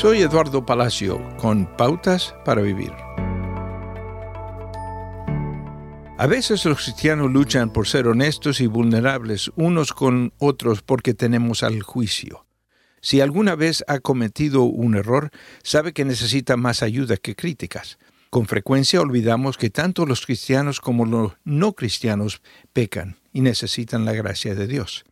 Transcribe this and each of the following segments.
Soy Eduardo Palacio con Pautas para Vivir. A veces los cristianos luchan por ser honestos y vulnerables unos con otros porque tenemos al juicio. Si alguna vez ha cometido un error, sabe que necesita más ayuda que críticas. Con frecuencia olvidamos que tanto los cristianos como los no cristianos pecan y necesitan la gracia de Dios.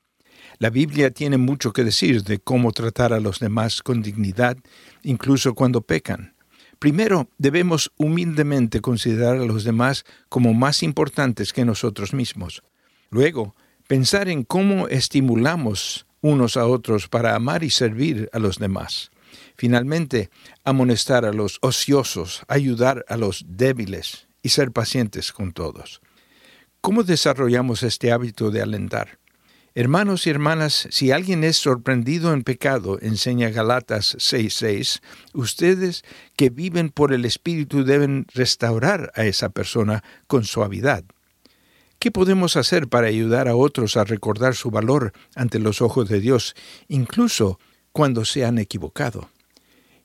La Biblia tiene mucho que decir de cómo tratar a los demás con dignidad, incluso cuando pecan. Primero, debemos humildemente considerar a los demás como más importantes que nosotros mismos. Luego, pensar en cómo estimulamos unos a otros para amar y servir a los demás. Finalmente, amonestar a los ociosos, ayudar a los débiles y ser pacientes con todos. ¿Cómo desarrollamos este hábito de alentar? Hermanos y hermanas, si alguien es sorprendido en pecado, enseña Galatas 6:6, ustedes que viven por el Espíritu deben restaurar a esa persona con suavidad. ¿Qué podemos hacer para ayudar a otros a recordar su valor ante los ojos de Dios, incluso cuando se han equivocado?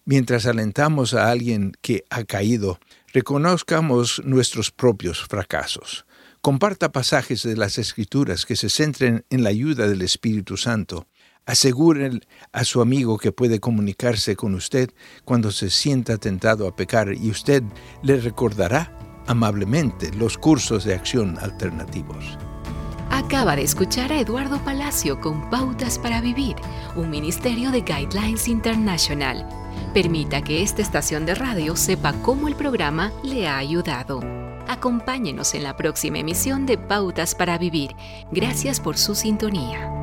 Mientras alentamos a alguien que ha caído, reconozcamos nuestros propios fracasos. Comparta pasajes de las Escrituras que se centren en la ayuda del Espíritu Santo. Aseguren a su amigo que puede comunicarse con usted cuando se sienta tentado a pecar y usted le recordará amablemente los cursos de acción alternativos. Acaba de escuchar a Eduardo Palacio con Pautas para Vivir, un ministerio de Guidelines International. Permita que esta estación de radio sepa cómo el programa le ha ayudado. Acompáñenos en la próxima emisión de Pautas para Vivir. Gracias por su sintonía.